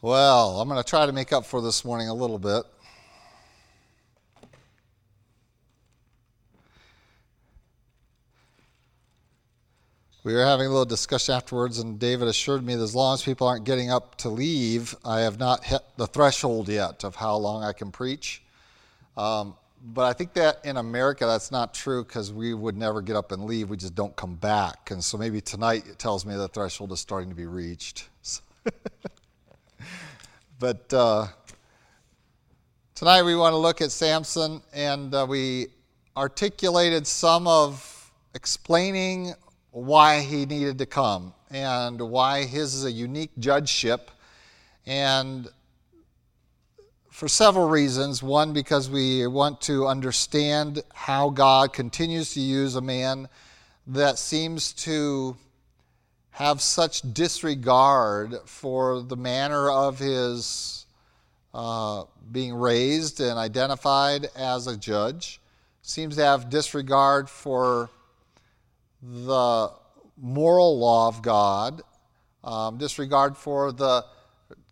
Well, I'm going to try to make up for this morning a little bit. We were having a little discussion afterwards, and David assured me that as long as people aren't getting up to leave, I have not hit the threshold yet of how long I can preach. Um, but I think that in America that's not true because we would never get up and leave. We just don't come back. And so maybe tonight it tells me the threshold is starting to be reached. but uh, tonight we want to look at Samson, and uh, we articulated some of explaining why he needed to come and why his is a unique judgeship. And for several reasons. One, because we want to understand how God continues to use a man that seems to have such disregard for the manner of his uh, being raised and identified as a judge, seems to have disregard for the moral law of God, um, disregard for the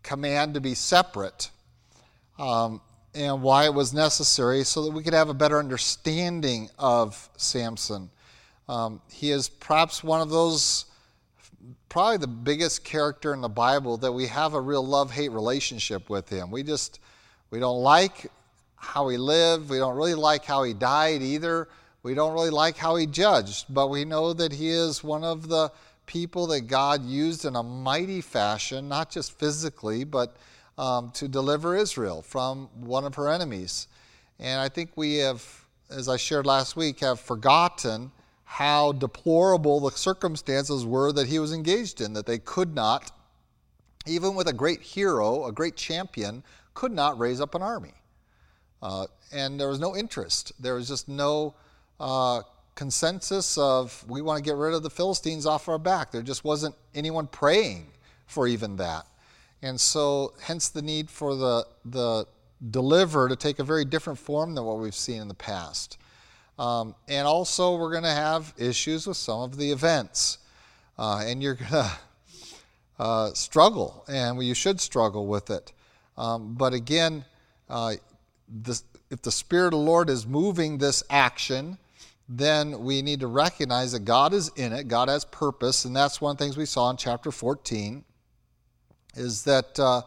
command to be separate, um, and why it was necessary so that we could have a better understanding of Samson. Um, he is perhaps one of those, probably the biggest character in the Bible that we have a real love hate relationship with him. We just, we don't like how he lived, we don't really like how he died either. We don't really like how he judged, but we know that he is one of the people that God used in a mighty fashion, not just physically, but um, to deliver Israel from one of her enemies. And I think we have, as I shared last week, have forgotten how deplorable the circumstances were that he was engaged in, that they could not, even with a great hero, a great champion, could not raise up an army. Uh, and there was no interest. There was just no uh, consensus of we want to get rid of the Philistines off our back. There just wasn't anyone praying for even that. And so, hence the need for the, the deliver to take a very different form than what we've seen in the past. Um, and also, we're going to have issues with some of the events. Uh, and you're going to uh, struggle, and you should struggle with it. Um, but again, uh, if the Spirit of the Lord is moving this action, then we need to recognize that God is in it, God has purpose, and that's one of the things we saw in chapter 14, is that uh,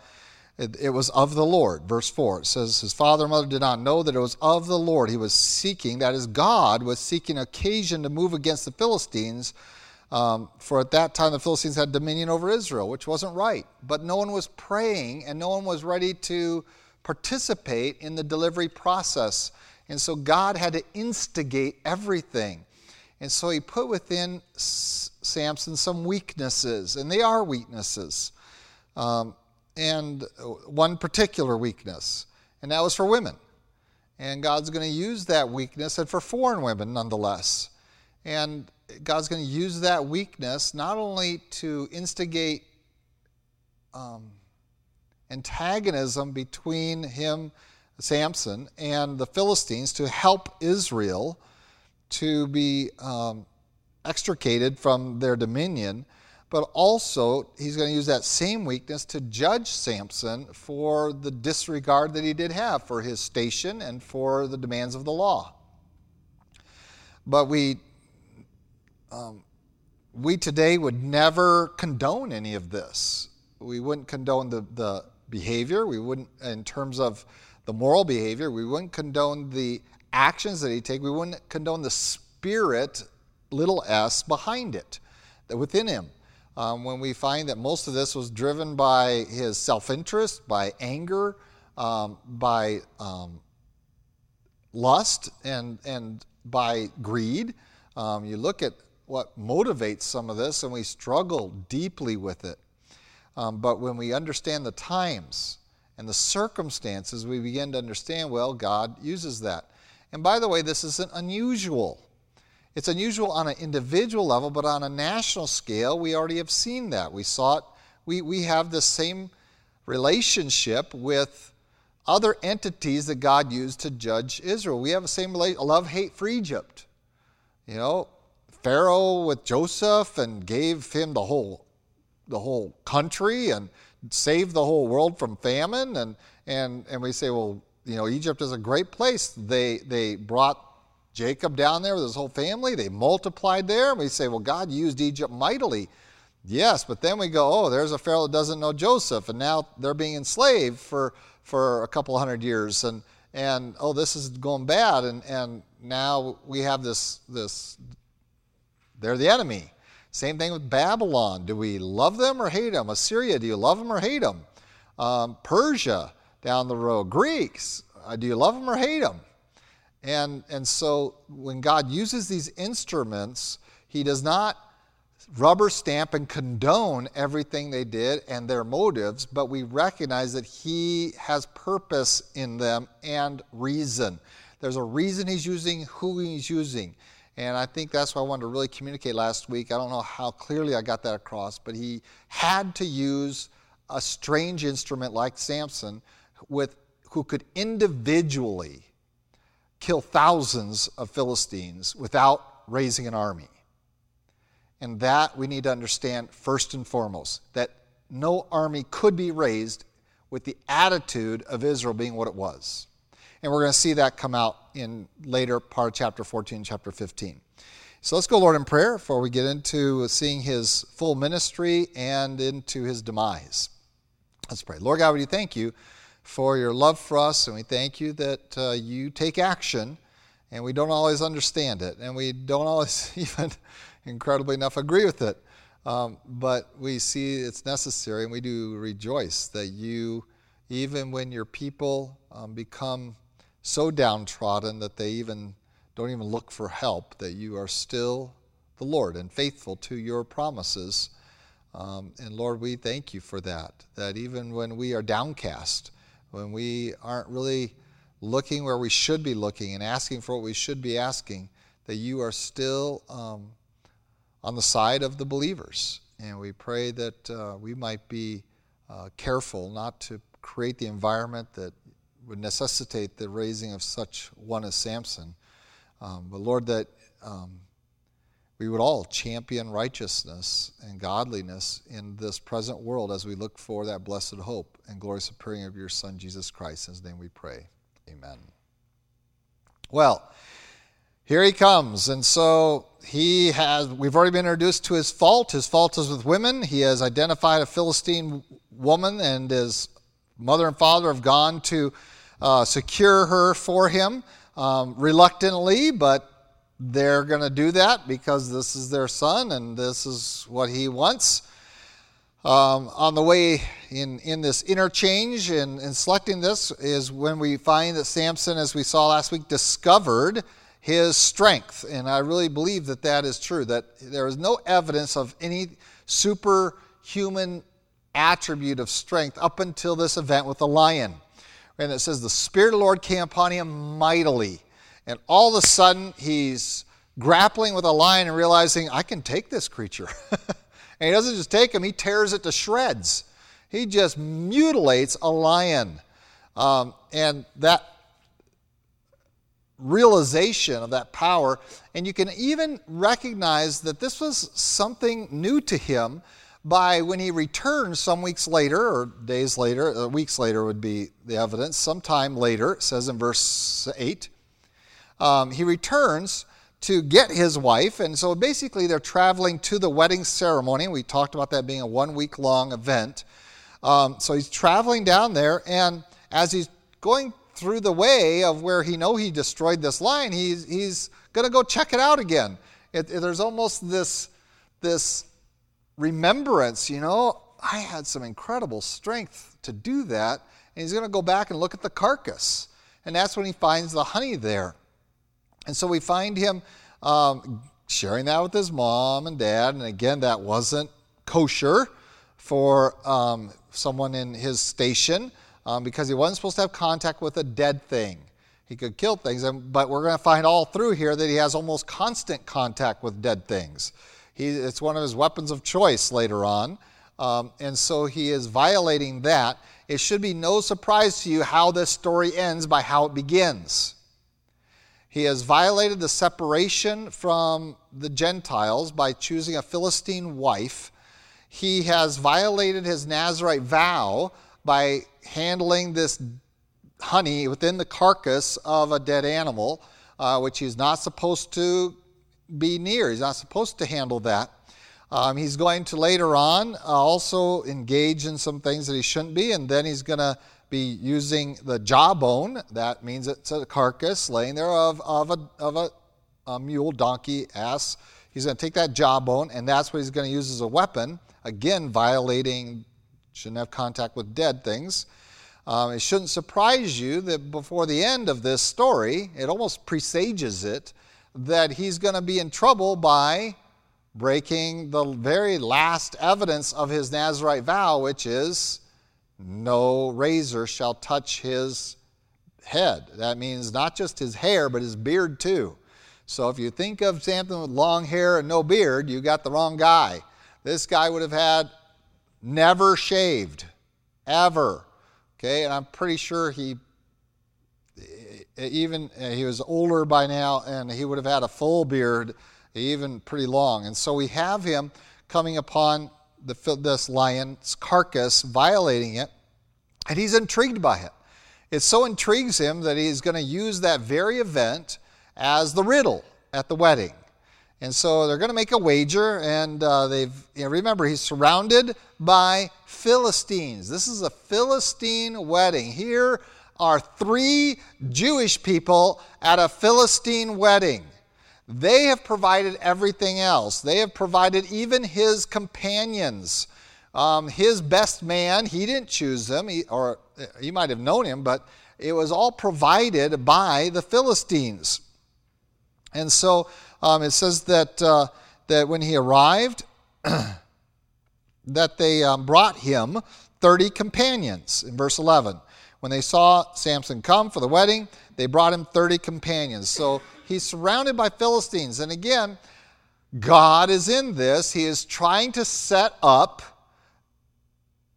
it, it, was of the Lord. Verse 4, it says, His father and mother did not know that it was of the Lord. He was seeking, that is, God was seeking occasion to move against the Philistines, um, for at that time the Philistines had dominion over Israel, which wasn't right. But no one was praying, and no one was ready to participate in the delivery process. And so God had to instigate everything. And so he put within Samson some weaknesses, and they are weaknesses. Um, and one particular weakness, and that was for women. And God's going to use that weakness, and for foreign women nonetheless. And God's going to use that weakness not only to instigate um, antagonism between him Samson and the Philistines to help Israel to be um, extricated from their dominion, but also he's going to use that same weakness to judge Samson for the disregard that he did have for his station and for the demands of the law. But we, um, we today would never condone any of this. We wouldn't condone the, the behavior. We wouldn't, in terms of the moral behavior. We wouldn't condone the actions that he take. We wouldn't condone the spirit, little s, behind it, within him. Um, when we find that most of this was driven by his self-interest, by anger, um, by um, lust, and and by greed. Um, you look at what motivates some of this, and we struggle deeply with it. Um, but when we understand the times and the circumstances, we begin to understand, well, God uses that. And by the way, this isn't unusual. It's unusual on an individual level, but on a national scale, we already have seen that. We saw it, we, we have the same relationship with other entities that God used to judge Israel. We have the same love hate for Egypt. You know, Pharaoh with Joseph and gave him the whole the whole country and saved the whole world from famine. And, and, and we say, well, you know, Egypt is a great place. They, they brought Jacob down there with his whole family. They multiplied there. And we say, well, God used Egypt mightily. Yes, but then we go, oh, there's a Pharaoh that doesn't know Joseph, and now they're being enslaved for, for a couple hundred years. And, and oh, this is going bad. And, and now we have this, this, they're the enemy. Same thing with Babylon. Do we love them or hate them? Assyria, do you love them or hate them? Um, Persia down the road. Greeks, uh, do you love them or hate them? And, and so when God uses these instruments, He does not rubber stamp and condone everything they did and their motives, but we recognize that He has purpose in them and reason. There's a reason He's using who He's using. And I think that's what I wanted to really communicate last week. I don't know how clearly I got that across, but he had to use a strange instrument like Samson with, who could individually kill thousands of Philistines without raising an army. And that we need to understand first and foremost that no army could be raised with the attitude of Israel being what it was. And we're going to see that come out in later part of chapter 14, chapter 15. So let's go, Lord, in prayer before we get into seeing his full ministry and into his demise. Let's pray. Lord God, we thank you for your love for us, and we thank you that uh, you take action, and we don't always understand it, and we don't always even incredibly enough agree with it. Um, but we see it's necessary, and we do rejoice that you, even when your people um, become so downtrodden that they even don't even look for help, that you are still the Lord and faithful to your promises. Um, and Lord, we thank you for that, that even when we are downcast, when we aren't really looking where we should be looking and asking for what we should be asking, that you are still um, on the side of the believers. And we pray that uh, we might be uh, careful not to create the environment that would necessitate the raising of such one as Samson. Um, but Lord, that um, we would all champion righteousness and godliness in this present world as we look for that blessed hope and glorious appearing of your Son, Jesus Christ. In his name we pray. Amen. Well, here he comes. And so he has, we've already been introduced to his fault. His fault is with women. He has identified a Philistine woman, and his mother and father have gone to uh, secure her for him um, reluctantly, but they're going to do that because this is their son and this is what he wants. Um, on the way in, in this interchange and in, in selecting this is when we find that Samson, as we saw last week, discovered his strength. And I really believe that that is true, that there is no evidence of any superhuman attribute of strength up until this event with the lion and it says, The Spirit of the Lord came upon him mightily. And all of a sudden, he's grappling with a lion and realizing, I can take this creature. and he doesn't just take him, he tears it to shreds. He just mutilates a lion. Um, and that realization of that power, and you can even recognize that this was something new to him by when he returns some weeks later, or days later, uh, weeks later would be the evidence, sometime later, it says in verse 8, um, he returns to get his wife. And so basically, they're traveling to the wedding ceremony. We talked about that being a one week long event. Um, so he's traveling down there, and as he's going through the way of where he know he destroyed this lion, he's, he's going to go check it out again. It, it, there's almost this, this remembrance, you know, I had some incredible strength to do that. And he's going to go back and look at the carcass. And that's when he finds the honey there. And so we find him um, sharing that with his mom and dad. And again, that wasn't kosher for um, someone in his station um, because he wasn't supposed to have contact with a dead thing. He could kill things, but we're going to find all through here that he has almost constant contact with dead things. He, it's one of his weapons of choice later on. Um, and so he is violating that. It should be no surprise to you how this story ends by how it begins. He has violated the separation from the Gentiles by choosing a Philistine wife. he has violated his Nazarite vow by handling this honey within the carcass of a dead animal, uh, which he's not supposed to be near. He's not supposed to handle that. Um, he's going to later on uh, also engage in some things that he shouldn't be, and then he's going to be using the jawbone. That means it's a carcass laying there of, of, a, of a, a mule, donkey, ass. He's going to take that jawbone, and that's what he's going to use as a weapon. Again, violating, shouldn't have contact with dead things. Um, it shouldn't surprise you that before the end of this story, it almost presages it, that he's going to be in trouble by breaking the very last evidence of his Nazarite vow, which is no razor shall touch his head. That means not just his hair, but his beard too. So if you think of Samson with long hair and no beard, you got the wrong guy. This guy would have had never shaved, ever. Okay, and I'm pretty sure he even he was older by now and he would have had a full beard even pretty long. And so we have him coming upon the, this lion's carcass, violating it, and he's intrigued by it. It so intrigues him that he's going to use that very event as the riddle at the wedding. And so they're going to make a wager, and uh, they've you know, remember he's surrounded by Philistines. This is a Philistine wedding. Here are three Jewish people at a Philistine wedding. They have provided everything else. They have provided even his companions. Um, his best man, he didn't choose them, he, or you might have known him, but it was all provided by the Philistines. And so um, it says that, uh, that when he arrived, that they um, brought him 30 companions in verse 11. When they saw Samson come for the wedding, they brought him 30 companions. So He's surrounded by Philistines. And again, God is in this. He is trying to set up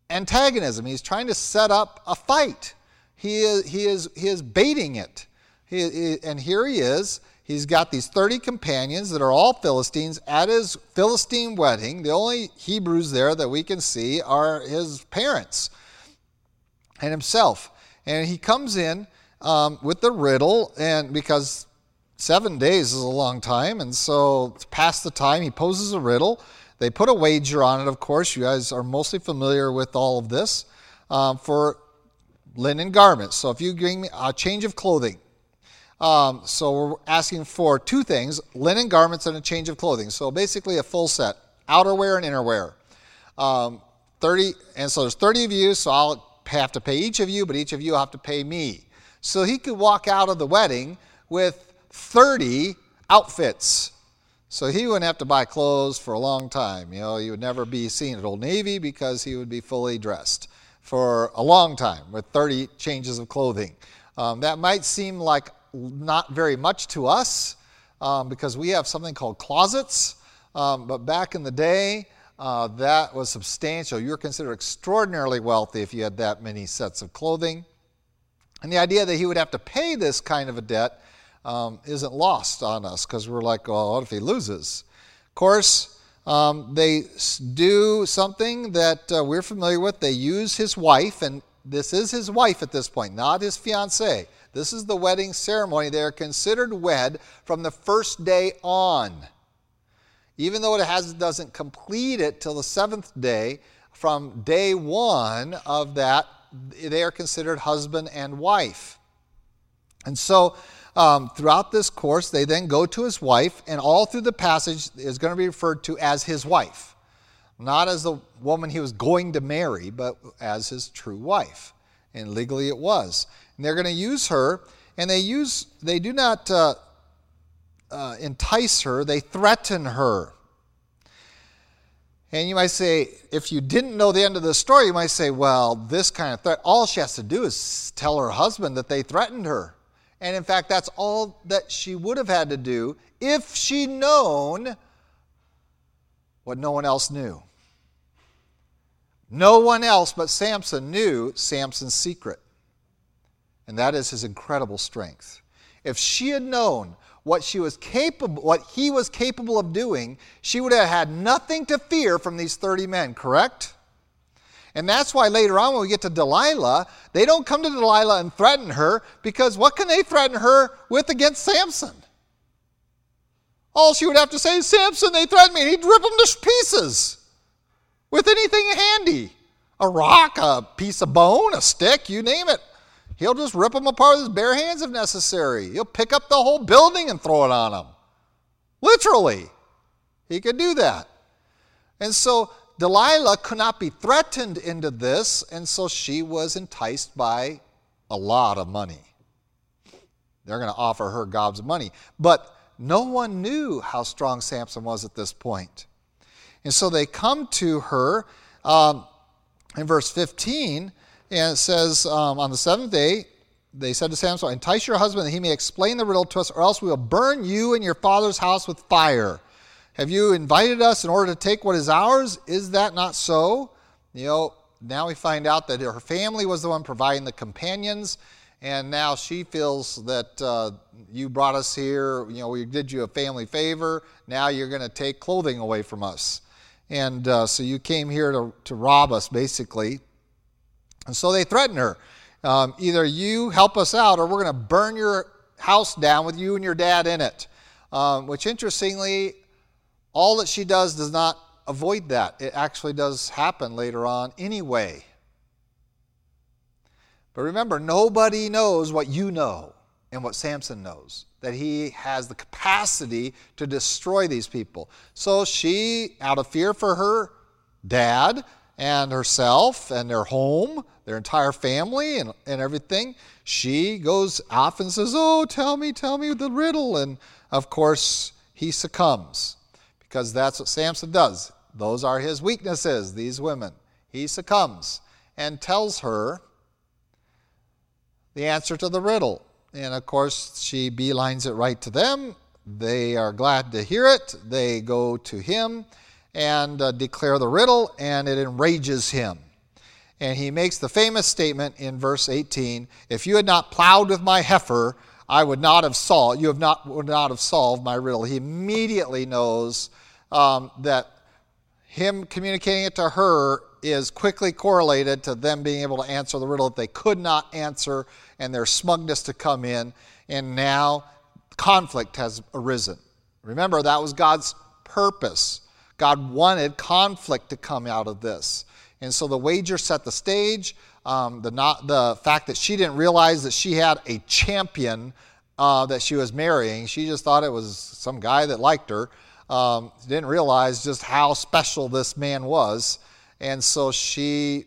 antagonism. He's trying to set up a fight. He is, he is, he is baiting it. He, he, and here he is. He's got these 30 companions that are all Philistines at his Philistine wedding. The only Hebrews there that we can see are his parents and himself. And he comes in um, with the riddle, and because Seven days is a long time, and so to pass the time, he poses a riddle. They put a wager on it, of course. You guys are mostly familiar with all of this um, for linen garments. So if you bring me a change of clothing, um, so we're asking for two things linen garments and a change of clothing. So basically, a full set outerwear and innerwear. Um, 30, and so there's 30 of you, so I'll have to pay each of you, but each of you have to pay me. So he could walk out of the wedding with 30 outfits. So he wouldn't have to buy clothes for a long time. You know, he would never be seen at Old Navy because he would be fully dressed for a long time with 30 changes of clothing. Um, that might seem like not very much to us um, because we have something called closets. Um, but back in the day, uh, that was substantial. You were considered extraordinarily wealthy if you had that many sets of clothing. And the idea that he would have to pay this kind of a debt um, isn't lost on us because we're like, well, what if he loses? Of course, um, they do something that uh, we're familiar with. They use his wife, and this is his wife at this point, not his fiancee. This is the wedding ceremony. They are considered wed from the first day on. Even though it has, doesn't complete it till the seventh day, from day one of that, they are considered husband and wife. And so um, throughout this course, they then go to his wife, and all through the passage is going to be referred to as his wife. Not as the woman he was going to marry, but as his true wife. And legally it was. And they're going to use her, and they use they do not uh, uh, entice her, they threaten her. And you might say, if you didn't know the end of the story, you might say, well, this kind of threat, all she has to do is tell her husband that they threatened her. And in fact, that's all that she would have had to do if she'd known what no one else knew. No one else but Samson knew Samson's secret, and that is his incredible strength. If she had known what she was capable what he was capable of doing, she would have had nothing to fear from these 30 men, correct? And that's why later on, when we get to Delilah, they don't come to Delilah and threaten her because what can they threaten her with against Samson? All she would have to say is, Samson, they threatened me, and he'd rip them to pieces with anything handy a rock, a piece of bone, a stick, you name it. He'll just rip them apart with his bare hands if necessary. He'll pick up the whole building and throw it on them. Literally, he could do that. And so Delilah could not be threatened into this, and so she was enticed by a lot of money. They're going to offer her gobs of money. But no one knew how strong Samson was at this point. And so they come to her um, in verse 15, and it says, um, On the seventh day, they said to Samson, Entice your husband that he may explain the riddle to us, or else we will burn you and your father's house with fire. Have you invited us in order to take what is ours? Is that not so? You know, now we find out that her family was the one providing the companions, and now she feels that uh, you brought us here, you know, we did you a family favor, now you're going to take clothing away from us. And uh, so you came here to, to rob us, basically. And so they threaten her um, either you help us out, or we're going to burn your house down with you and your dad in it. Um, which, interestingly, all that she does does not avoid that. It actually does happen later on anyway. But remember, nobody knows what you know and what Samson knows that he has the capacity to destroy these people. So she, out of fear for her dad and herself and their home, their entire family and, and everything, she goes off and says, Oh, tell me, tell me the riddle. And of course, he succumbs because that's what Samson does. Those are his weaknesses, these women. He succumbs and tells her the answer to the riddle. And of course, she beelines it right to them. They are glad to hear it. They go to him and uh, declare the riddle, and it enrages him. And he makes the famous statement in verse 18 If you had not plowed with my heifer, I would not have solved, you have not, would not have solved my riddle. He immediately knows um, that him communicating it to her is quickly correlated to them being able to answer the riddle that they could not answer and their smugness to come in. And now conflict has arisen. Remember, that was God's purpose. God wanted conflict to come out of this. And so the wager set the stage. Um, the, not, the fact that she didn't realize that she had a champion uh, that she was marrying, she just thought it was some guy that liked her um, didn't realize just how special this man was. And so she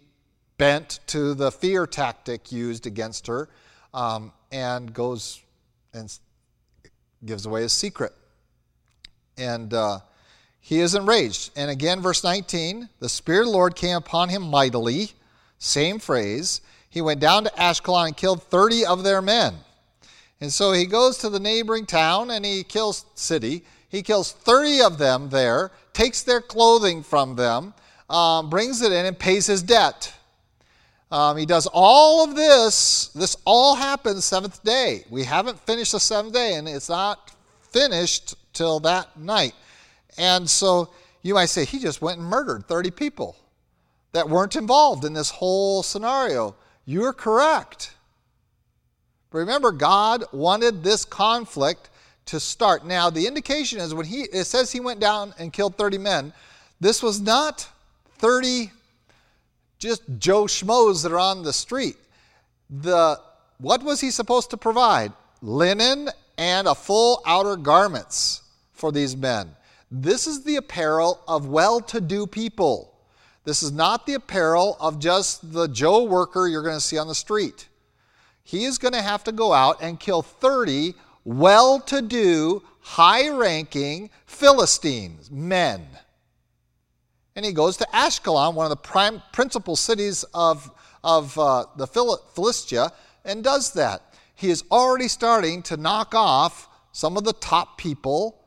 bent to the fear tactic used against her um, and goes and gives away his secret. And uh, he is enraged. And again, verse 19 the Spirit of the Lord came upon him mightily. Same phrase. He went down to Ashkelon and killed 30 of their men. And so he goes to the neighboring town and he kills city he kills 30 of them there, takes their clothing from them, um, brings it in, and pays his debt. Um, he does all of this. This all happens seventh day. We haven't finished the seventh day, and it's not finished till that night. And so you might say, he just went and murdered 30 people that weren't involved in this whole scenario. You're correct. Remember, God wanted this conflict to start. Now, the indication is when he it says he went down and killed 30 men, this was not 30 just Joe Schmoes that are on the street. The what was he supposed to provide? Linen and a full outer garments for these men. This is the apparel of well-to-do people. This is not the apparel of just the Joe worker you're going to see on the street. He is going to have to go out and kill 30 well to do, high ranking Philistines, men. And he goes to Ashkelon, one of the prime, principal cities of, of uh, the Philistia, and does that. He is already starting to knock off some of the top people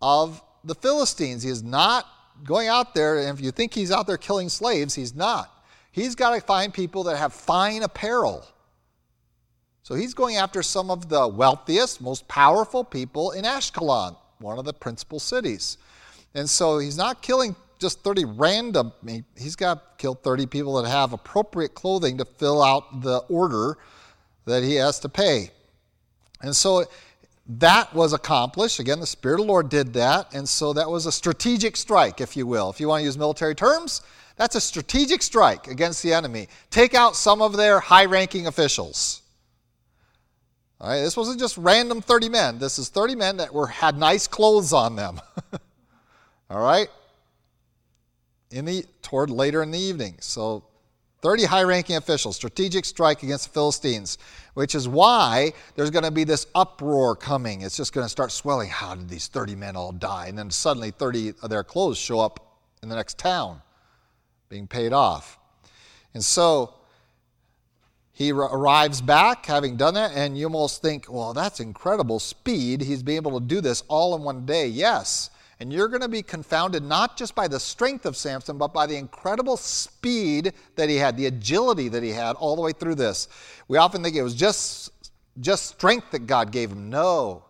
of the Philistines. He is not going out there, and if you think he's out there killing slaves, he's not. He's got to find people that have fine apparel So he's going after some of the wealthiest, most powerful people in Ashkelon, one of the principal cities. And so he's not killing just 30 random, he's got killed 30 people that have appropriate clothing to fill out the order that he has to pay. And so that was accomplished. Again, the Spirit of the Lord did that. And so that was a strategic strike, if you will. If you want to use military terms, that's a strategic strike against the enemy. Take out some of their high ranking officials. This wasn't just random 30 men. This is 30 men that were had nice clothes on them. All right? In the toward later in the evening. So 30 high ranking officials, strategic strike against the Philistines, which is why there's going to be this uproar coming. It's just going to start swelling. How did these 30 men all die? And then suddenly 30 of their clothes show up in the next town being paid off. And so he arrives back having done that, and you almost think, well, that's incredible speed. He's been able to do this all in one day. Yes. And you're going to be confounded not just by the strength of Samson, but by the incredible speed that he had, the agility that he had all the way through this. We often think it was just, just strength that God gave him. No,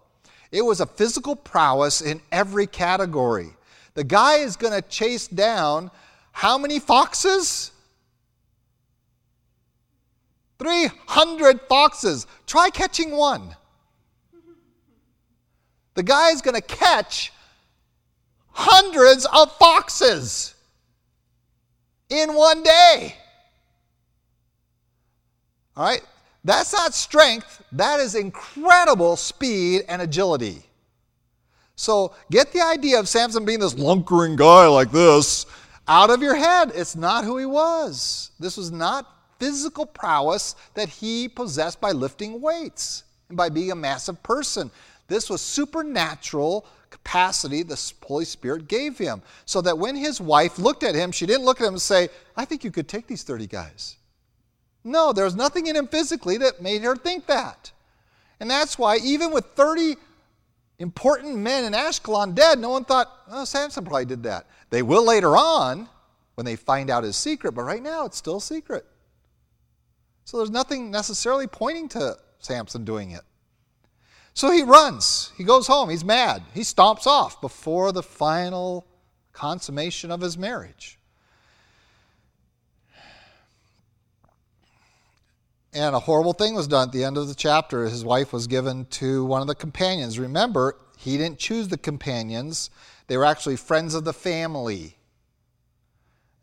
it was a physical prowess in every category. The guy is going to chase down how many foxes? 300 foxes. Try catching one. The guy is going to catch hundreds of foxes in one day. All right? That's not strength, that is incredible speed and agility. So get the idea of Samson being this lunkering guy like this out of your head. It's not who he was. This was not physical prowess that he possessed by lifting weights and by being a massive person. This was supernatural capacity the Holy Spirit gave him. So that when his wife looked at him, she didn't look at him and say, I think you could take these 30 guys. No, there was nothing in him physically that made her think that. And that's why, even with 30 important men in Ashkelon dead, no one thought, oh, Samson probably did that. They will later on when they find out his secret, but right now it's still a secret. So there's nothing necessarily pointing to Samson doing it. So he runs. He goes home. He's mad. He stomps off before the final consummation of his marriage. And a horrible thing was done at the end of the chapter. His wife was given to one of the companions. Remember, he didn't choose the companions, they were actually friends of the family.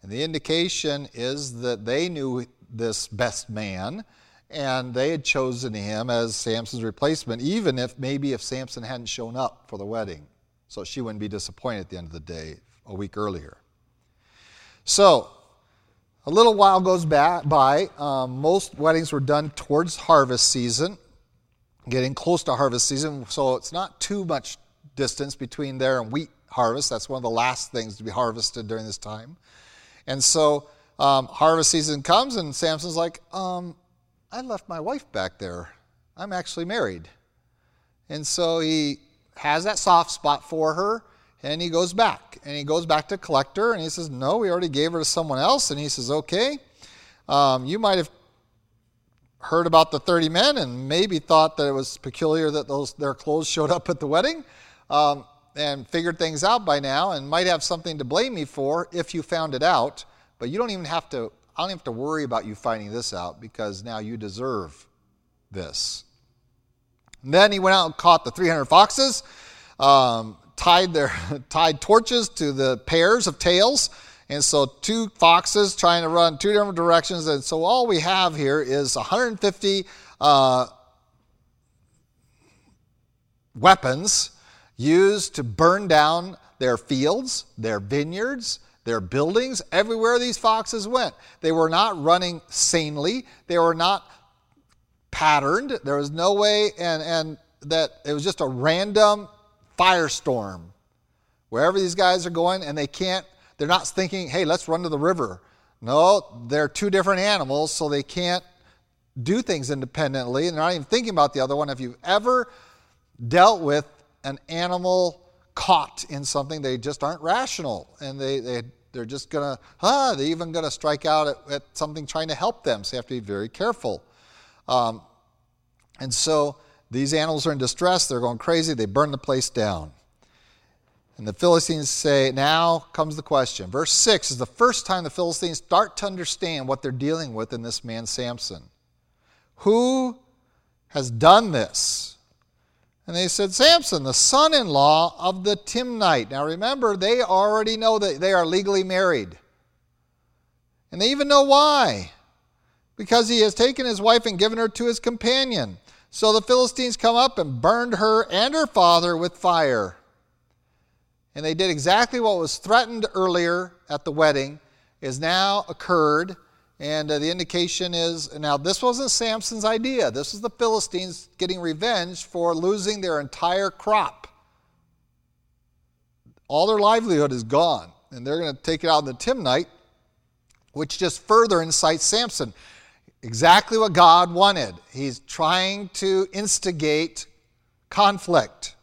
And the indication is that they knew this best man and they had chosen him as Samson's replacement, even if maybe if Samson hadn't shown up for the wedding. So she wouldn't be disappointed at the end of the day a week earlier. So, a little while goes by. Um, most weddings were done towards harvest season, getting close to harvest season, so it's not too much distance between there and wheat harvest. That's one of the last things to be harvested during this time. And so, um, harvest season comes, and Samson's like, um, I left my wife back there. I'm actually married. And so he has that soft spot for her and he goes back. And he goes back to collect her and he says, No, we already gave her to someone else. And he says, Okay, um, you might have heard about the 30 men and maybe thought that it was peculiar that those their clothes showed up at the wedding um, and figured things out by now and might have something to blame me for if you found it out. But you don't even have to I don't have to worry about you finding this out because now you deserve this. And then he went out and caught the 300 foxes, um, tied their tied torches to the pairs of tails, and so two foxes trying to run two different directions. And so all we have here is 150 uh, weapons used to burn down their fields, their vineyards, their buildings, everywhere these foxes went. They were not running sanely, they were not patterned. There was no way, and, and that it was just a random firestorm. Wherever these guys are going, and they can't, they're not thinking, hey, let's run to the river. No, they're two different animals, so they can't do things independently, and they're not even thinking about the other one. If you've ever dealt with an animal caught in something, they just aren't rational. And they, they, they're just going to, ah, they're even going to strike out at, at, something trying to help them. So you have to be very careful. Um, And so these animals are in distress. They're going crazy. They burn the place down. And the Philistines say, now comes the question. Verse 6 is the first time the Philistines start to understand what they're dealing with in this man Samson. Who has done this? And they said, Samson, the son in law of the Timnite. Now remember, they already know that they are legally married. And they even know why. Because he has taken his wife and given her to his companion. So the Philistines come up and burned her and her father with fire. And they did exactly what was threatened earlier at the wedding, is now occurred. And uh, the indication is now, this wasn't Samson's idea. This is the Philistines getting revenge for losing their entire crop. All their livelihood is gone. And they're going to take it out on the Timnite, which just further incites Samson. Exactly what God wanted. He's trying to instigate conflict.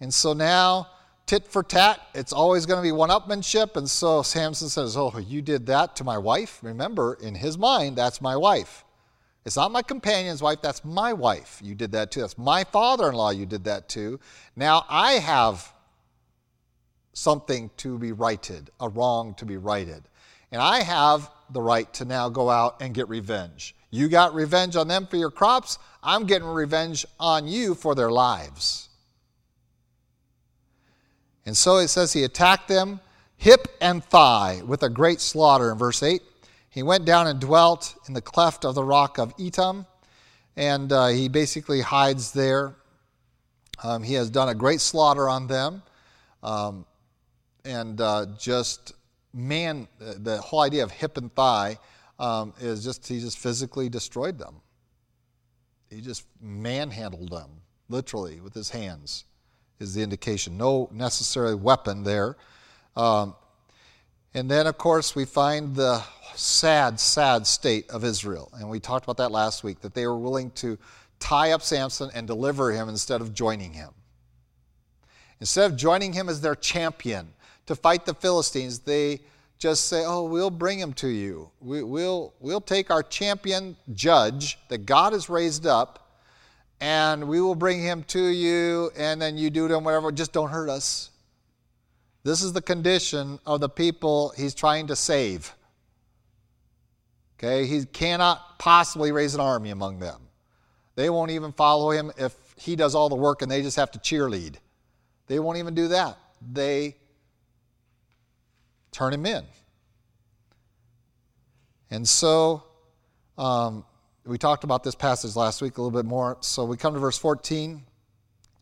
And so now tit for tat. It's always going to be one upmanship. And so Samson says, Oh, you did that to my wife? Remember, in his mind, that's my wife. It's not my companion's wife, that's my wife. You did that too. That's my father in law, you did that too. Now I have something to be righted, a wrong to be righted. And I have the right to now go out and get revenge. You got revenge on them for your crops, I'm getting revenge on you for their lives. And so it says he attacked them hip and thigh with a great slaughter in verse 8. He went down and dwelt in the cleft of the rock of Etam, and uh, he basically hides there. Um, he has done a great slaughter on them, um, and uh, just man, the whole idea of hip and thigh um, is just he just physically destroyed them. He just manhandled them, literally, with his hands is the indication. No necessary weapon there. Um, and then, of course, we find the sad, sad state of Israel. And we talked about that last week, that they were willing to tie up Samson and deliver him instead of joining him. Instead of joining him as their champion to fight the Philistines, they just say, Oh, we'll bring him to you. We, will we'll take our champion judge that God has raised up and we will bring him to you, and then you do to him whatever, just don't hurt us. This is the condition of the people he's trying to save. Okay, he cannot possibly raise an army among them. They won't even follow him if he does all the work and they just have to cheerlead. They won't even do that. They turn him in. And so um, we talked about this passage last week a little bit more. So we come to verse 14.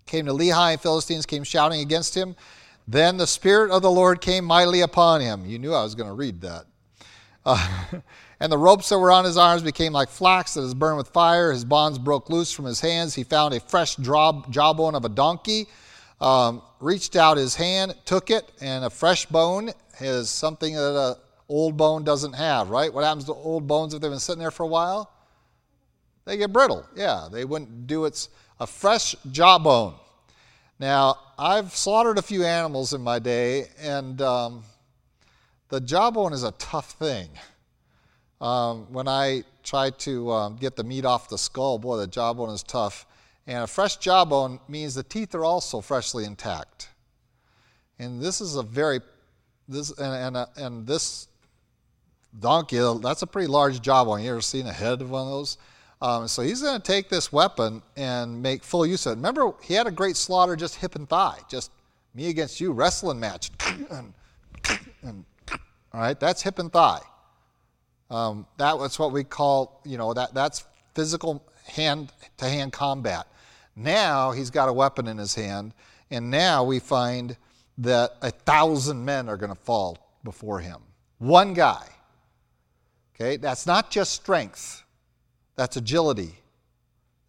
Came to Lehi, and Philistines came shouting against him. Then the Spirit of the Lord came mightily upon him. You knew I was going to read that. Uh, and the ropes that were on his arms became like flax that is burned with fire. His bonds broke loose from his hands. He found a fresh jawbone of a donkey, um, reached out his hand, took it, and a fresh bone is something that an old bone doesn't have, right? What happens to old bones if they've been sitting there for a while? They get brittle. Yeah, they wouldn't do it's a fresh jawbone. Now, I've slaughtered a few animals in my day, and um, the jawbone is a tough thing. Um, when I try to um, get the meat off the skull, boy, the jawbone is tough. And a fresh jawbone means the teeth are also freshly intact. And this is a very, this and, and, uh, and this donkey, that's a pretty large jawbone. You ever seen a head of one of those? Um, so he's going to take this weapon and make full use of it. Remember, he had a great slaughter just hip and thigh, just me against you wrestling match. and, and, all right, that's hip and thigh. Um, that was what we call, you know, that, that's physical hand to hand combat. Now he's got a weapon in his hand, and now we find that a thousand men are going to fall before him. One guy. Okay, that's not just strength. That's agility.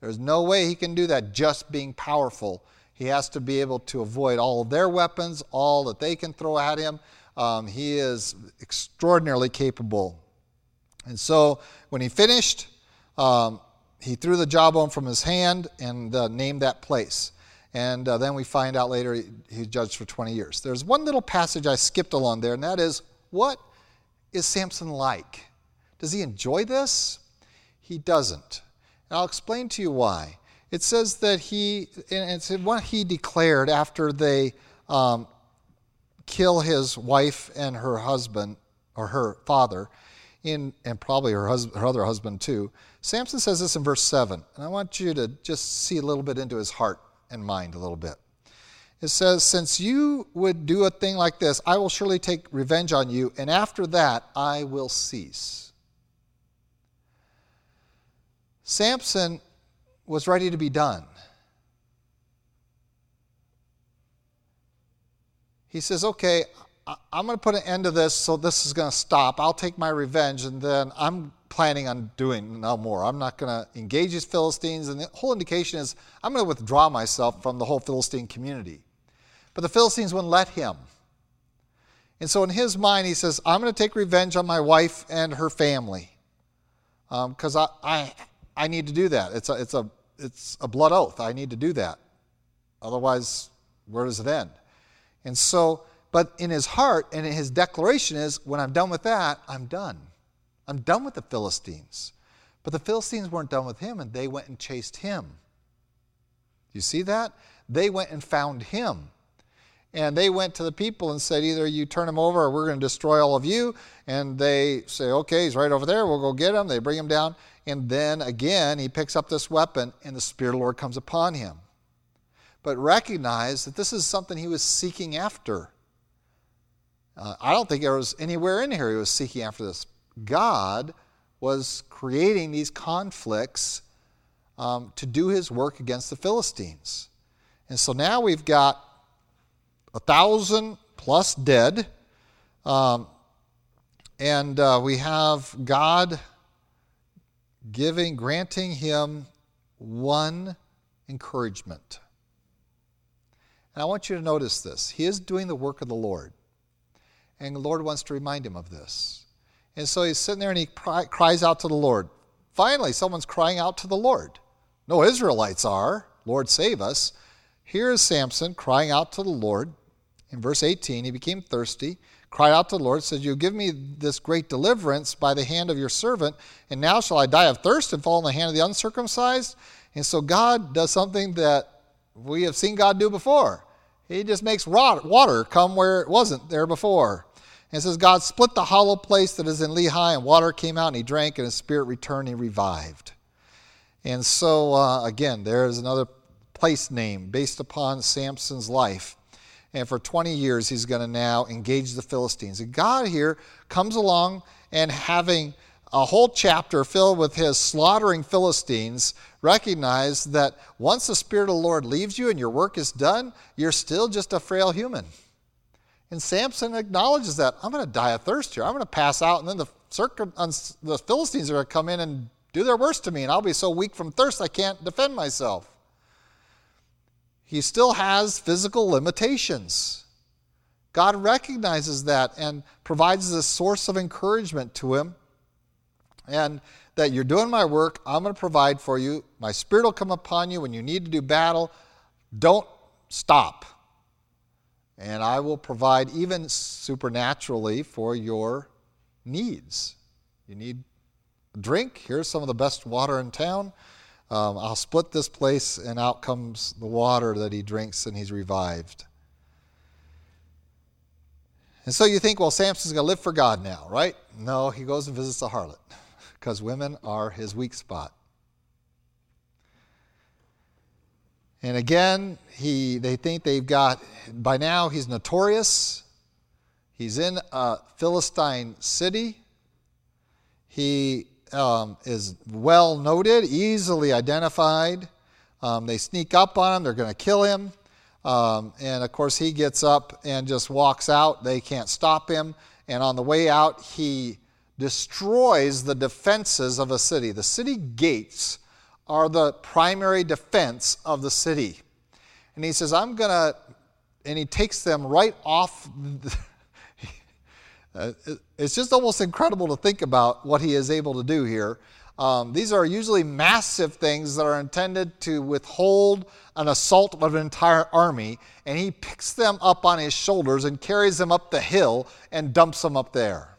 There's no way he can do that just being powerful. He has to be able to avoid all their weapons, all that they can throw at him. Um, he is extraordinarily capable. And so when he finished, um, he threw the jawbone from his hand and uh, named that place. And uh, then we find out later he, he's judged for 20 years. There's one little passage I skipped along there, and that is what is Samson like? Does he enjoy this? He doesn't. And I'll explain to you why. it says that he, and it's what he declared after they um, kill his wife and her husband, or her father, in, and probably her, her other husband too. Samson says this in verse 7, and I want you to just see a little bit into his heart and mind a little bit. It says, Since you would do a thing like this, I will surely take revenge on you, and after that I will cease. Samson was ready to be done. He says, Okay, I'm going to put an end to this, so this is going to stop. I'll take my revenge, and then I'm planning on doing no more. I'm not going to engage these Philistines. And the whole indication is I'm going to withdraw myself from the whole Philistine community. But the Philistines wouldn't let him. And so in his mind, he says, I'm going to take revenge on my wife and her family because um, I, I, I need to do that. It's a, it's, a, it's a blood oath. I need to do that. Otherwise, where does it end? And so, but in his heart and in his declaration is, when I'm done with that, I'm done. I'm done with the Philistines. But the Philistines weren't done with him, and they went and chased him. You see that? They went and found him. And they went to the people and said, either you turn him over or we're going to destroy all of you. And they say, okay, he's right over there. We'll go get him. They bring him down. And then again, he picks up this weapon, and the Spirit of the Lord comes upon him. But recognize that this is something he was seeking after. Uh, I don't think there was anywhere in here he was seeking after this. God was creating these conflicts um, to do his work against the Philistines. And so now we've got a thousand plus dead. Um, and uh, we have God giving, granting him one encouragement. And I want you to notice this. He is doing the work of the Lord. And the Lord wants to remind him of this. And so he's sitting there and he cries out to the Lord. Finally, someone's crying out to the Lord. No Israelites are. Lord, save us. Here is Samson crying out to the Lord. In verse 18, he became thirsty, cried out to the Lord, said, You give me this great deliverance by the hand of your servant, and now shall I die of thirst and fall in the hand of the uncircumcised? And so God does something that we have seen God do before. He just makes water come where it wasn't there before. And says, God split the hollow place that is in Lehi, and water came out, and he drank, and his spirit returned, and he revived. And so, uh, again, there is another place name based upon Samson's life. And for 20 years, he's going to now engage the Philistines. And God here comes along and having a whole chapter filled with his slaughtering Philistines, recognize that once the Spirit of the Lord leaves you and your work is done, you're still just a frail human. And Samson acknowledges that. I'm going to die of thirst here. I'm going to pass out, and then the, circum- the Philistines are going to come in and do their worst to me, and I'll be so weak from thirst I can't defend myself. He still has physical limitations. God recognizes that and provides a source of encouragement to him. And that you're doing my work, I'm going to provide for you. My spirit will come upon you when you need to do battle. Don't stop and I will provide even supernaturally for your needs. You need drink? Here's some of the best water in town. Um, I'll split this place, and out comes the water that he drinks, and he's revived. And so you think, well, Samson's going to live for God now, right? No, he goes and visits a harlot because women are his weak spot. And again, he, they think they've got, by now he's notorious. He's in a Philistine city. He um, is well noted, easily identified. Um, they sneak up on him, they're going to kill him. Um, and of course, he gets up and just walks out. They can't stop him. And on the way out, he destroys the defenses of a city. The city gates are the primary defense of the city. And he says, I'm going to, and he takes them right off. It's just almost incredible to think about what he is able to do here. Um, these are usually massive things that are intended to withhold an assault of an entire army, and he picks them up on his shoulders and carries them up the hill and dumps them up there.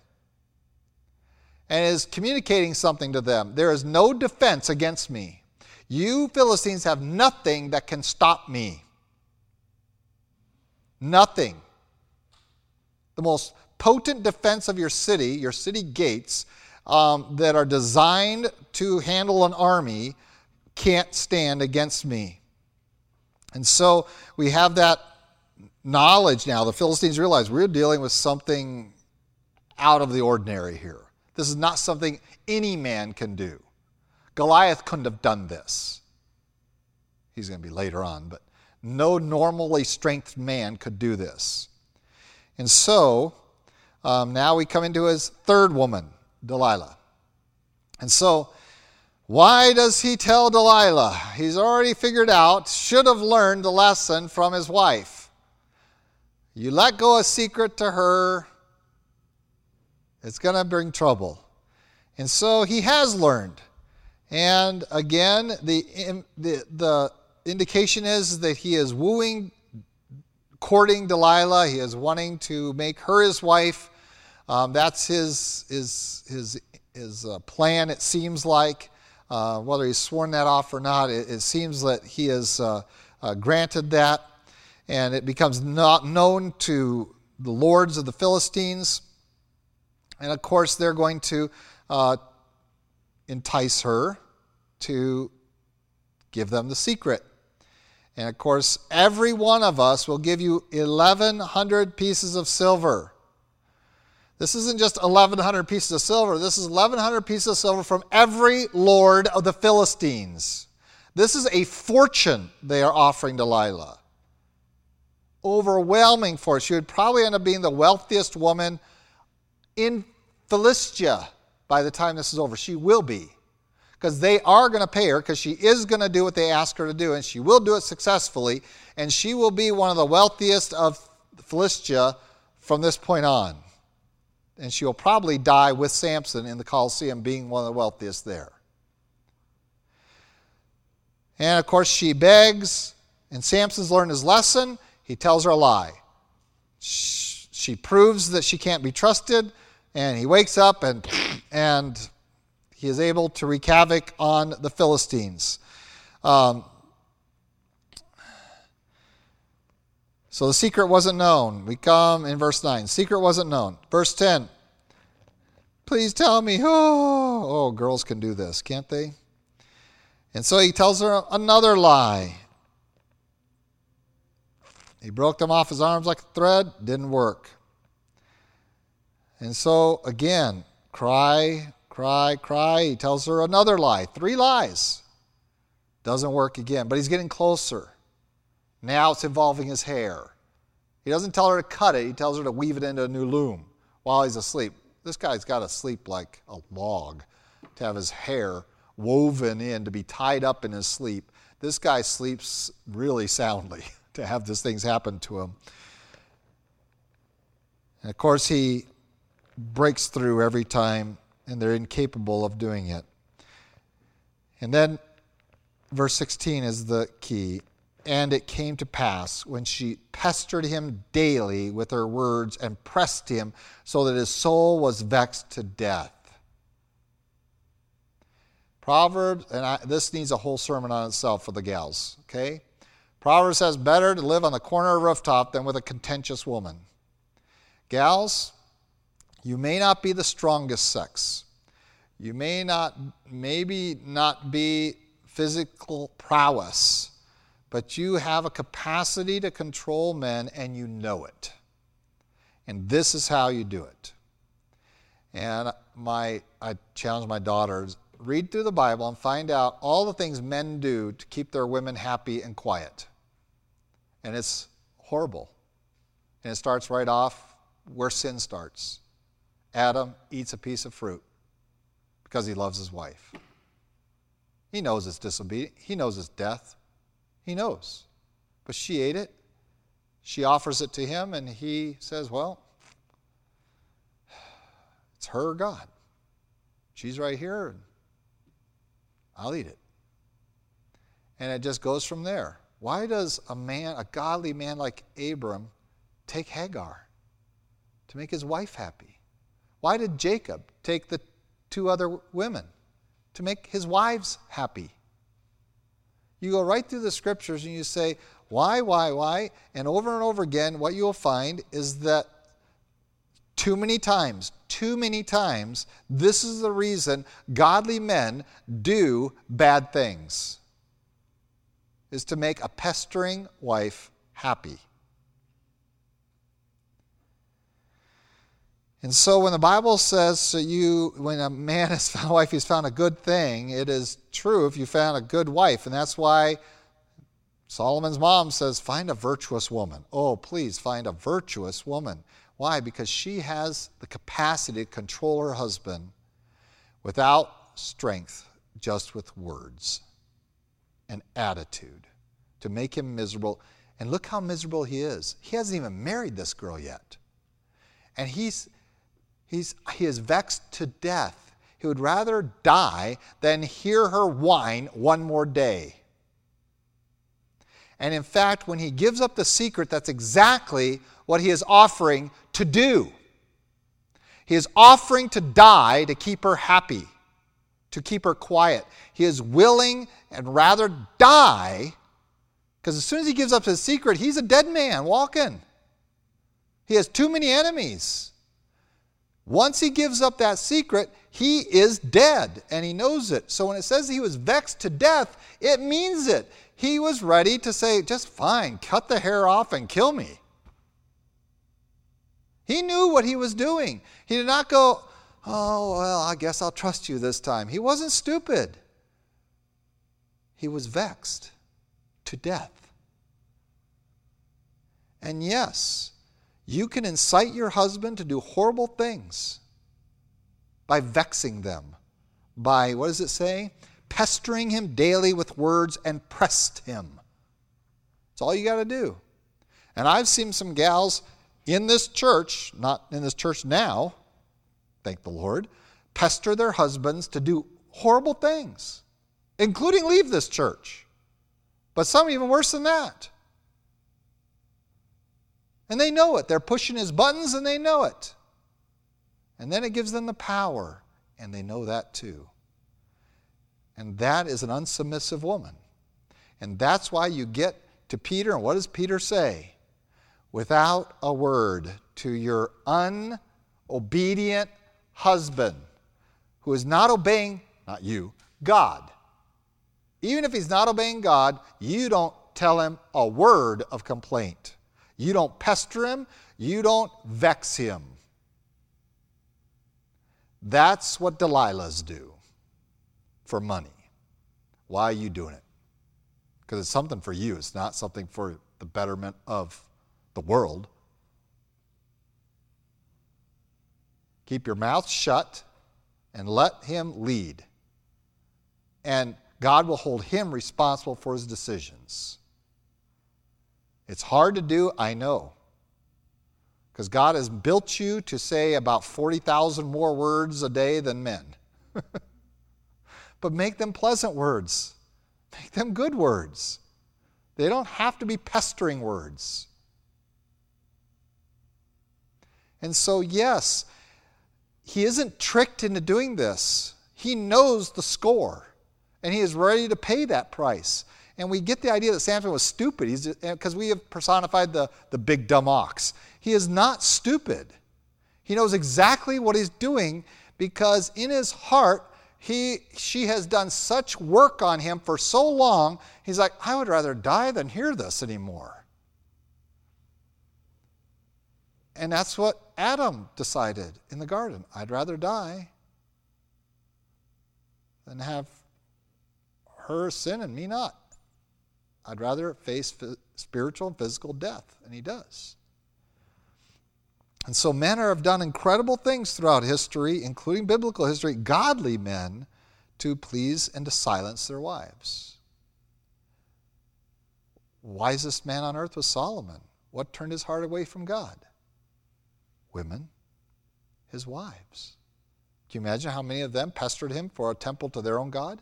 And is communicating something to them. There is no defense against me. You Philistines have nothing that can stop me. Nothing. The most potent defense of your city, your city gates, um, that are designed to handle an army, can't stand against me. And so we have that knowledge now. The Philistines realize we're dealing with something out of the ordinary here. This is not something any man can do. Goliath couldn't have done this. He's going to be later on, but no normally strength man could do this. And so um, now we come into his third woman, Delilah. And so, why does he tell Delilah? He's already figured out, should have learned the lesson from his wife. You let go a secret to her, it's going to bring trouble. And so he has learned. And again, the, the, the indication is that he is wooing, courting Delilah. He is wanting to make her his wife. Um, that's his, his, his, his uh, plan, it seems like. Uh, whether he's sworn that off or not, it, it seems that he has uh, uh granted that. And it becomes not known to the lords of the Philistines. And of course, they're going to uh, entice her to give them the secret. And of course, every one of us will give you 1,100 pieces of silver. This isn't just 1,100 pieces of silver, this is 1,100 pieces of silver from every lord of the Philistines. This is a fortune they are offering Delilah. Overwhelming fortune. She would probably end up being the wealthiest woman in Philistia by the time this is over. She will be because they are going to pay her because she is going to do what they ask her to do, and she will do it successfully, and she will be one of the wealthiest of Philistia from this point on. And she will probably die with Samson in the Colosseum, being one of the wealthiest there. And of course, she begs, and Samson's learned his lesson. He tells her a lie. She proves that she can't be trusted, and he wakes up and, and he is able to wreak havoc on the Philistines. Um, so the secret wasn't known. We come in verse 9. Secret wasn't known. Verse 10. Please tell me. Oh, oh, girls can do this, can't they? And so he tells her another lie. He broke them off his arms like a thread, didn't work. And so again, cry, cry, cry. He tells her another lie, three lies. Doesn't work again, but he's getting closer. Now it's involving his hair. He doesn't tell her to cut it, he tells her to weave it into a new loom while he's asleep. This guy's got to sleep like a log to have his hair woven in, to be tied up in his sleep. This guy sleeps really soundly to have these things happen to him. And of course, he breaks through every time and they're incapable of doing it. And then verse 16 is the key. And it came to pass when she pestered him daily with her words and pressed him so that his soul was vexed to death. Proverbs, and I, this needs a whole sermon on itself for the gals, okay? Proverbs says, better to live on the corner of a rooftop than with a contentious woman. Gals, you may not be the strongest sex. You may not, maybe not be physical prowess, but you have a capacity to control men and you know it. And this is how you do it. And my, I challenge my daughters read through the Bible and find out all the things men do to keep their women happy and quiet. And it's horrible. And it starts right off where sin starts. Adam eats a piece of fruit because he loves his wife. He knows it's disobedient. He knows it's death. He knows. But she ate it. She offers it to him, and he says, Well, it's her God. She's right here, and I'll eat it. And it just goes from there. Why does a man, a godly man like Abram, take Hagar? To make his wife happy. Why did Jacob take the two other women? To make his wives happy. You go right through the scriptures and you say, why, why, why? And over and over again, what you'll find is that too many times, too many times, this is the reason godly men do bad things, is to make a pestering wife happy. And so when the Bible says so you when a man has found a wife, he's found a good thing, it is true if you found a good wife. And that's why Solomon's mom says, find a virtuous woman. Oh, please find a virtuous woman. Why? Because she has the capacity to control her husband without strength, just with words and attitude to make him miserable. And look how miserable he is. He hasn't even married this girl yet. And he's He's, he is vexed to death. He would rather die than hear her whine one more day. And in fact, when he gives up the secret, that's exactly what he is offering to do. He is offering to die to keep her happy, to keep her quiet. He is willing and rather die because as soon as he gives up his secret, he's a dead man walking. He has too many enemies. Once he gives up that secret, he is dead and he knows it. So when it says he was vexed to death, it means it. He was ready to say, just fine, cut the hair off and kill me. He knew what he was doing. He did not go, oh, well, I guess I'll trust you this time. He wasn't stupid. He was vexed to death. And yes, you can incite your husband to do horrible things by vexing them, by, what does it say? Pestering him daily with words and pressed him. That's all you got to do. And I've seen some gals in this church, not in this church now, thank the Lord, pester their husbands to do horrible things, including leave this church. But some even worse than that. And they know it. They're pushing his buttons and they know it. And then it gives them the power, and they know that too. And that is an unsubmissive woman. And that's why you get to Peter, and what does Peter say? Without a word to your unobedient husband who is not obeying, not you, God. Even if he's not obeying God, you don't tell him a word of complaint. You don't pester him, you don't vex him. That's what Delilahs do for money. Why are you doing it? Because it's something for you, it's not something for the betterment of the world. Keep your mouth shut and let him lead. And God will hold him responsible for his decisions. It's hard to do, I know. Because God has built you to say about 40,000 more words a day than men. but make them pleasant words, make them good words. They don't have to be pestering words. And so, yes, he isn't tricked into doing this. He knows the score, and he is ready to pay that price. And we get the idea that Samson was stupid because eh, we have personified the, the big dumb ox. He is not stupid. He knows exactly what he's doing because in his heart, he, she has done such work on him for so long, he's like, I would rather die than hear this anymore. And that's what Adam decided in the garden. I'd rather die than have her sin and me not. I'd rather face spiritual and physical death, and he does. And so men have done incredible things throughout history, including biblical history, godly men, to please and to silence their wives. Wisest man on earth was Solomon. What turned his heart away from God? Women, his wives. Can you imagine how many of them pestered him for a temple to their own God?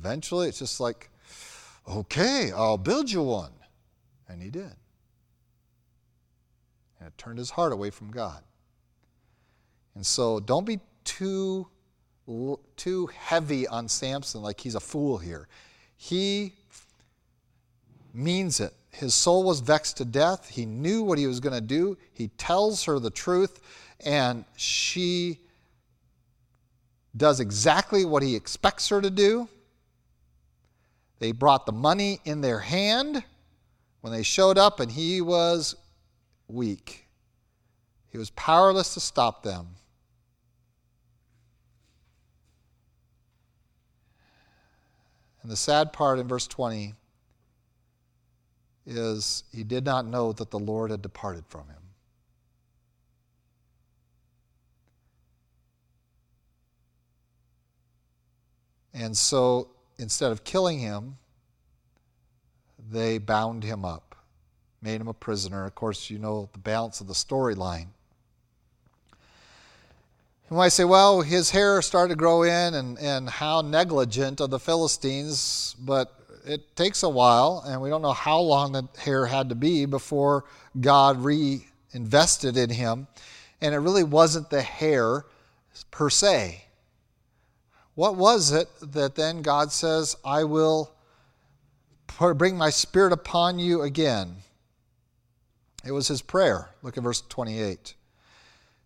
Eventually, it's just like, okay, I'll build you one. And he did. And it turned his heart away from God. And so don't be too too heavy on Samson, like he's a fool here. He means it. His soul was vexed to death. He knew what he was going to do. He tells her the truth, and she does exactly what he expects her to do. They brought the money in their hand when they showed up, and he was weak. He was powerless to stop them. And the sad part in verse 20 is he did not know that the Lord had departed from him. And so instead of killing him, they bound him up, made him a prisoner. Of course, you know the balance of the storyline. You might say, well, his hair started to grow in, and, and how negligent of the Philistines, but it takes a while, and we don't know how long the hair had to be before God reinvested in him. And it really wasn't the hair per se. What was it that then God says, I will bring my spirit upon you again? It was his prayer. Look at verse 28.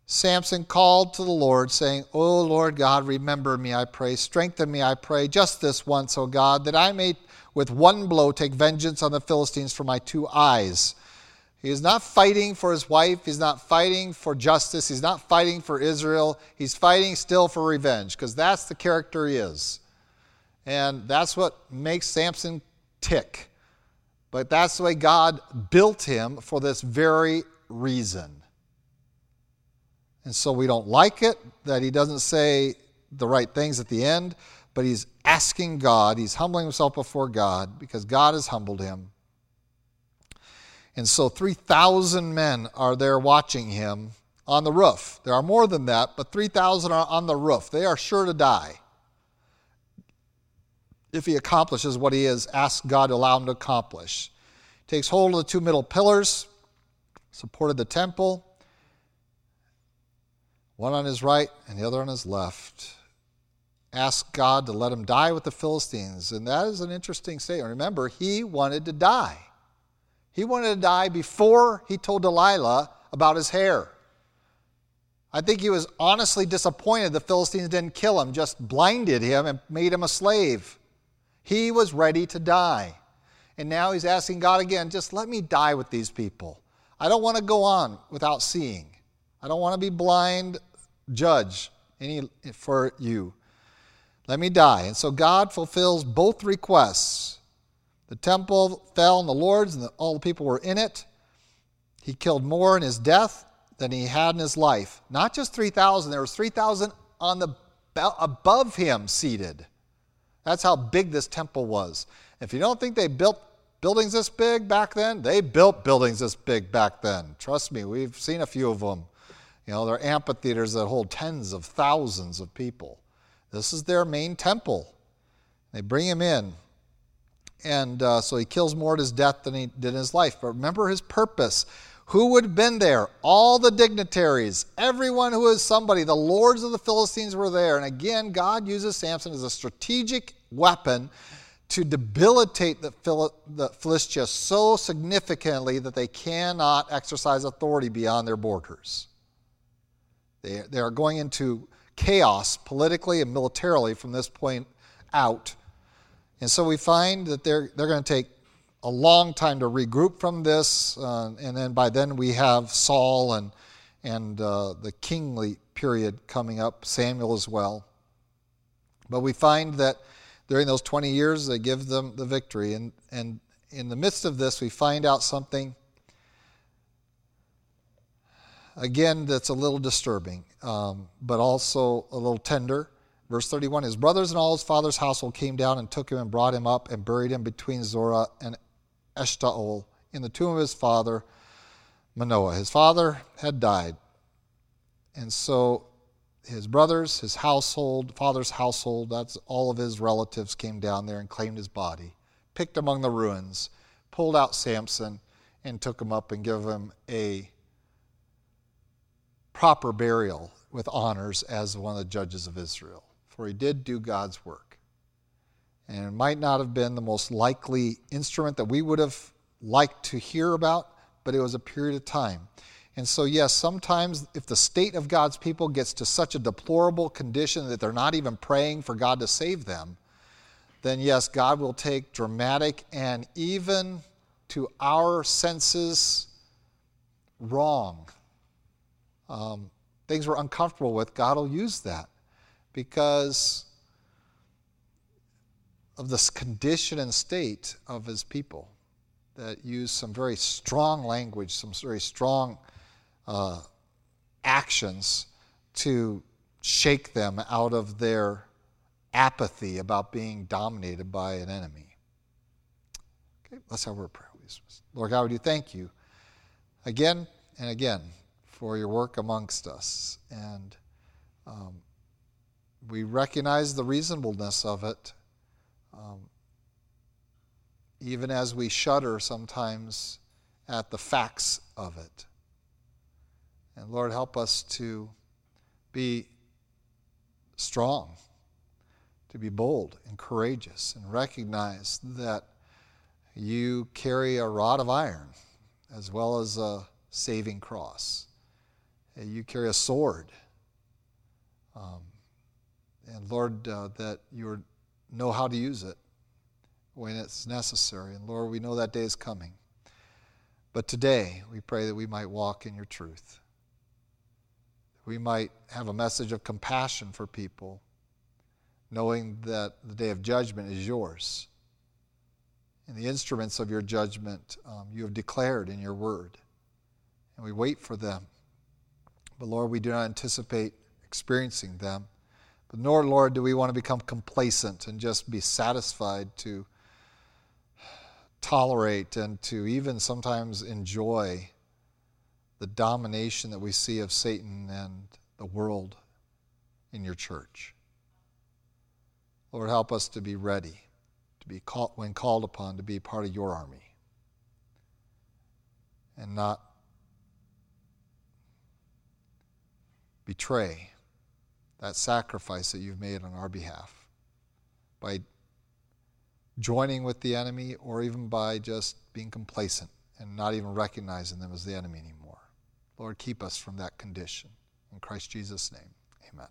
Samson called to the Lord, saying, O Lord God, remember me, I pray. Strengthen me, I pray, just this once, O God, that I may with one blow take vengeance on the Philistines for my two eyes. He is not fighting for his wife. He's not fighting for justice. He's not fighting for Israel. He's fighting still for revenge because that's the character he is. And that's what makes Samson tick. But that's the way God built him for this very reason. And so we don't like it that he doesn't say the right things at the end, but he's asking God, he's humbling himself before God because God has humbled him. And so 3,000 men are there watching him on the roof. There are more than that, but 3,000 are on the roof. They are sure to die. If he accomplishes what he has asked God to allow him to accomplish. Takes hold of the two middle pillars, supported the temple, one on his right and the other on his left. Asked God to let him die with the Philistines. And that is an interesting statement. Remember, he wanted to die. He wanted to die before he told Delilah about his hair. I think he was honestly disappointed the Philistines didn't kill him, just blinded him and made him a slave. He was ready to die. And now he's asking God again, just let me die with these people. I don't want to go on without seeing. I don't want to be blind judge any for you. Let me die. And so God fulfills both requests. The temple fell on the lords, and all the people were in it. He killed more in his death than he had in his life. Not just 3,000, there was 3,000 on the above him seated. That's how big this temple was. If you don't think they built buildings this big back then, they built buildings this big back then. Trust me, we've seen a few of them. You know, they're amphitheaters that hold tens of thousands of people. This is their main temple. They bring him in. And uh, so he kills more at his death than he did in his life. But remember his purpose. Who would have been there? All the dignitaries, everyone who is somebody, the lords of the Philistines were there. And again, God uses Samson as a strategic weapon to debilitate the, Phil- the Philistines so significantly that they cannot exercise authority beyond their borders. They, they are going into chaos politically and militarily from this point out. And so we find that they're, they're going to take a long time to regroup from this. Uh, and then by then we have Saul and, and uh, the kingly period coming up, Samuel as well. But we find that during those 20 years, they give them the victory. And, and in the midst of this, we find out something, again, that's a little disturbing, um, but also a little tender. Verse 31 His brothers and all his father's household came down and took him and brought him up and buried him between Zorah and Eshtaol in the tomb of his father Manoah. His father had died. And so his brothers, his household, father's household, that's all of his relatives came down there and claimed his body, picked among the ruins, pulled out Samson, and took him up and gave him a proper burial with honors as one of the judges of Israel for he did do God's work. And it might not have been the most likely instrument that we would have liked to hear about, but it was a period of time. And so, yes, sometimes if the state of God's people gets to such a deplorable condition that they're not even praying for God to save them, then yes, God will take dramatic and even to our senses wrong um, things we're uncomfortable with. God will use that because of this condition and state of his people that use some very strong language, some very strong uh, actions to shake them out of their apathy about being dominated by an enemy. Okay, let's have of prayer. Lord God, we do thank you again and again for your work amongst us. And um, we recognize the reasonableness of it, um, even as we shudder sometimes at the facts of it. And Lord, help us to be strong, to be bold and courageous, and recognize that you carry a rod of iron as well as a saving cross. You carry a sword. Um, and Lord, uh, that you know how to use it when it's necessary. And Lord, we know that day is coming. But today, we pray that we might walk in your truth. We might have a message of compassion for people, knowing that the day of judgment is yours. And the instruments of your judgment um, you have declared in your word. And we wait for them. But Lord, we do not anticipate experiencing them. Nor, Lord, do we want to become complacent and just be satisfied to tolerate and to even sometimes enjoy the domination that we see of Satan and the world in your church. Lord, help us to be ready, to be called, when called upon, to be part of your army and not betray that sacrifice that you've made on our behalf by joining with the enemy or even by just being complacent and not even recognizing them as the enemy anymore. Lord, keep us from that condition. In Christ Jesus' name, amen.